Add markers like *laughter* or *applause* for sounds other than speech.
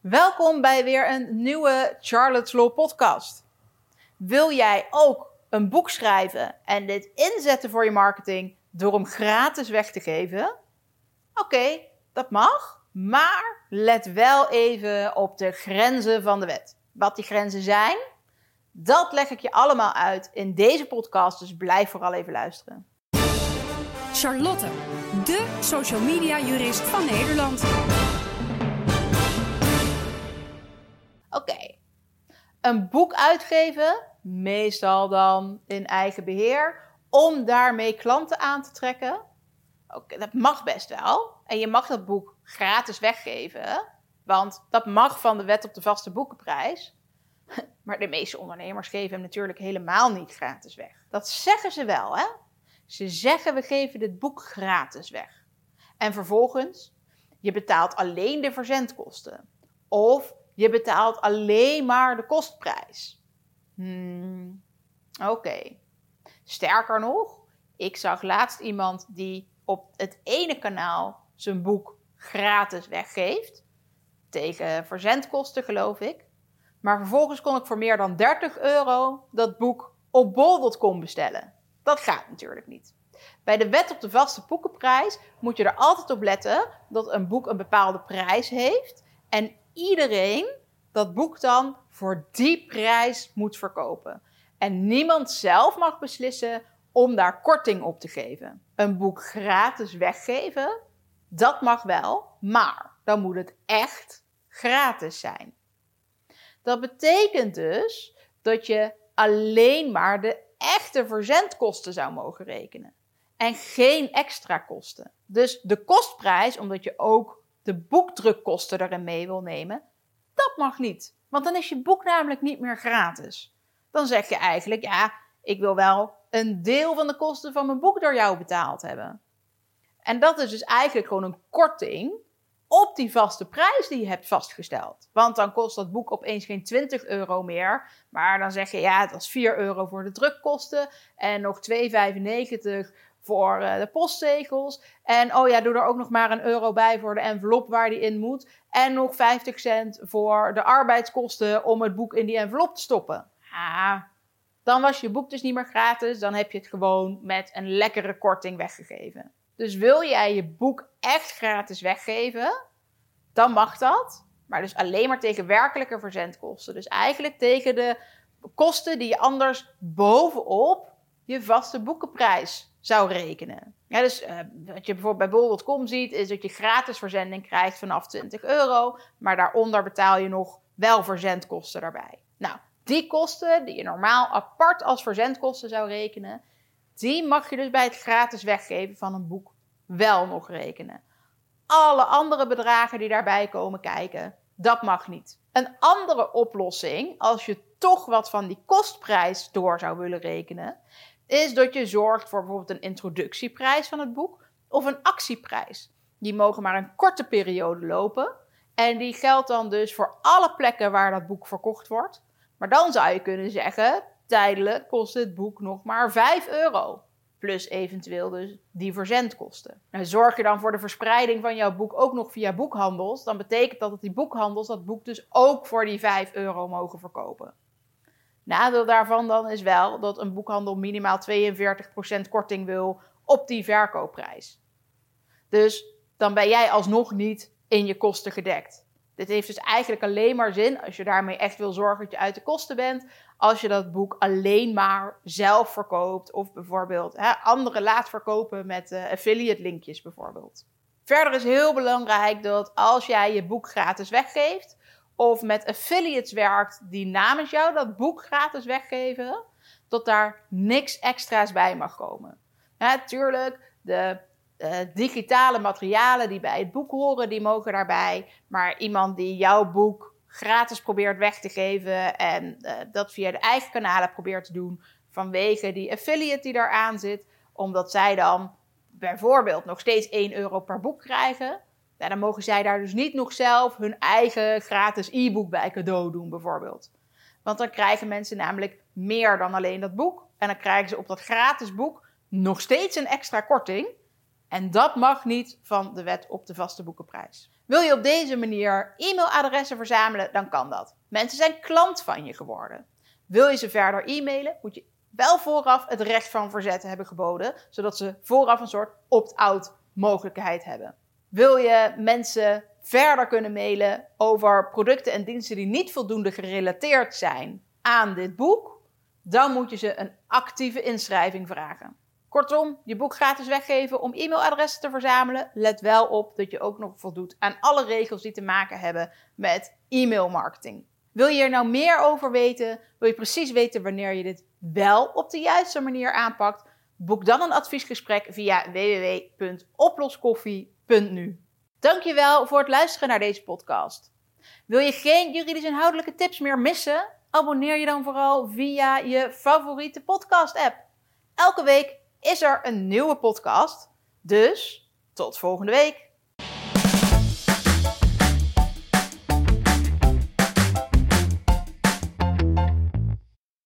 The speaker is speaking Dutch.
Welkom bij weer een nieuwe Charlotte's Law podcast. Wil jij ook een boek schrijven en dit inzetten voor je marketing door hem gratis weg te geven? Oké, dat mag, maar let wel even op de grenzen van de wet. Wat die grenzen zijn, dat leg ik je allemaal uit in deze podcast, dus blijf vooral even luisteren. Charlotte, de social media jurist van Nederland. Oké, een boek uitgeven, meestal dan in eigen beheer, om daarmee klanten aan te trekken. Oké, dat mag best wel. En je mag dat boek gratis weggeven, want dat mag van de wet op de vaste boekenprijs. *laughs* Maar de meeste ondernemers geven hem natuurlijk helemaal niet gratis weg. Dat zeggen ze wel, hè? Ze zeggen we geven dit boek gratis weg. En vervolgens, je betaalt alleen de verzendkosten. Of je betaalt alleen maar de kostprijs. Hmm, Oké. Sterker nog, ik zag laatst iemand die op het ene kanaal zijn boek gratis weggeeft. Tegen verzendkosten, geloof ik. Maar vervolgens kon ik voor meer dan 30 euro dat boek op bol.com bestellen. Dat gaat natuurlijk niet. Bij de wet op de vaste boekenprijs moet je er altijd op letten dat een boek een bepaalde prijs heeft. En iedereen dat boek dan voor die prijs moet verkopen. En niemand zelf mag beslissen om daar korting op te geven. Een boek gratis weggeven, dat mag wel, maar dan moet het echt gratis zijn. Dat betekent dus dat je alleen maar de echte verzendkosten zou mogen rekenen. En geen extra kosten. Dus de kostprijs, omdat je ook de boekdrukkosten erin mee wil nemen, dat mag niet. Want dan is je boek namelijk niet meer gratis. Dan zeg je eigenlijk, ja, ik wil wel een deel van de kosten van mijn boek door jou betaald hebben. En dat is dus eigenlijk gewoon een korting op die vaste prijs die je hebt vastgesteld. Want dan kost dat boek opeens geen 20 euro meer. Maar dan zeg je, ja, dat is 4 euro voor de drukkosten en nog 2,95 voor uh, de postzegels. En oh ja, doe er ook nog maar een euro bij voor de envelop waar die in moet. En nog 50 cent voor de arbeidskosten om het boek in die envelop te stoppen. Ah, dan was je boek dus niet meer gratis. Dan heb je het gewoon met een lekkere korting weggegeven. Dus wil jij je boek echt gratis weggeven, dan mag dat. Maar dus alleen maar tegen werkelijke verzendkosten. Dus eigenlijk tegen de kosten die je anders bovenop je vaste boekenprijs zou rekenen. Ja, dus uh, wat je bijvoorbeeld bij bol.com ziet, is dat je gratis verzending krijgt vanaf 20 euro. Maar daaronder betaal je nog wel verzendkosten daarbij. Nou, die kosten die je normaal apart als verzendkosten zou rekenen, die mag je dus bij het gratis weggeven van een boek wel nog rekenen. Alle andere bedragen die daarbij komen kijken, dat mag niet. Een andere oplossing, als je toch wat van die kostprijs door zou willen rekenen, is dat je zorgt voor bijvoorbeeld een introductieprijs van het boek of een actieprijs. Die mogen maar een korte periode lopen. En die geldt dan dus voor alle plekken waar dat boek verkocht wordt. Maar dan zou je kunnen zeggen, tijdelijk kost het boek nog maar 5 euro. Plus eventueel dus die verzendkosten. Nou, zorg je dan voor de verspreiding van jouw boek ook nog via boekhandels, dan betekent dat dat die boekhandels dat boek dus ook voor die 5 euro mogen verkopen. Nadeel daarvan dan is wel dat een boekhandel minimaal 42% korting wil op die verkoopprijs. Dus dan ben jij alsnog niet in je kosten gedekt. Dit heeft dus eigenlijk alleen maar zin als je daarmee echt wil zorgen dat je uit de kosten bent. Als je dat boek alleen maar zelf verkoopt of bijvoorbeeld hè, anderen laat verkopen met uh, affiliate linkjes bijvoorbeeld. Verder is heel belangrijk dat als jij je boek gratis weggeeft, of met affiliates werkt die namens jou dat boek gratis weggeven, dat daar niks extra's bij mag komen. Natuurlijk, de uh, digitale materialen die bij het boek horen, die mogen daarbij. Maar iemand die jouw boek gratis probeert weg te geven en uh, dat via de eigen kanalen probeert te doen vanwege die affiliate die daar aan zit, omdat zij dan bijvoorbeeld nog steeds 1 euro per boek krijgen, dan mogen zij daar dus niet nog zelf hun eigen gratis e-book bij cadeau doen, bijvoorbeeld. Want dan krijgen mensen namelijk meer dan alleen dat boek. En dan krijgen ze op dat gratis boek nog steeds een extra korting. En dat mag niet van de wet op de vaste boekenprijs. Wil je op deze manier e-mailadressen verzamelen, dan kan dat. Mensen zijn klant van je geworden. Wil je ze verder e-mailen, moet je wel vooraf het recht van verzet hebben geboden, zodat ze vooraf een soort opt-out mogelijkheid hebben. Wil je mensen verder kunnen mailen over producten en diensten die niet voldoende gerelateerd zijn aan dit boek, dan moet je ze een actieve inschrijving vragen. Kortom, je boek gratis weggeven om e-mailadressen te verzamelen. Let wel op dat je ook nog voldoet aan alle regels die te maken hebben met e-mailmarketing. Wil je er nou meer over weten? Wil je precies weten wanneer je dit wel op de juiste manier aanpakt? Boek dan een adviesgesprek via www.oploskoffie.nu. Dankjewel voor het luisteren naar deze podcast. Wil je geen juridisch inhoudelijke tips meer missen? Abonneer je dan vooral via je favoriete podcast app. Elke week is er een nieuwe podcast. Dus tot volgende week.